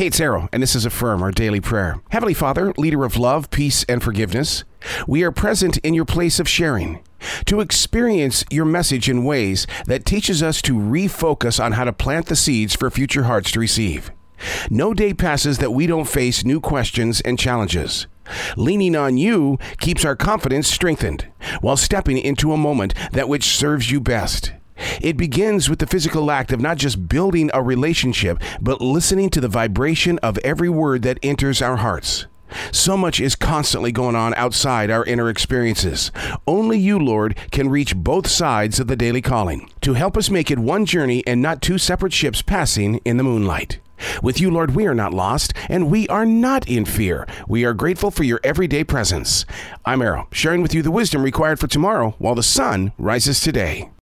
Hey, it's Arroe, and this is Affirm, our daily prayer. Heavenly Father, leader of love, peace, and forgiveness, we are present in your place of sharing to experience your message in ways that teaches us to refocus on how to plant the seeds for future hearts to receive. No day passes that we don't face new questions and challenges. Leaning on you keeps our confidence strengthened while stepping into a moment that which serves you best. It begins with the physical act of not just building a relationship, but listening to the vibration of every word that enters our hearts. So much is constantly going on outside our inner experiences. Only you, Lord, can reach both sides of the daily calling to help us make it one journey and not two separate ships passing in the moonlight. With you, Lord, we are not lost and we are not in fear. We are grateful for your everyday presence. I'm Arroe, sharing with you the wisdom required for tomorrow while the sun rises today.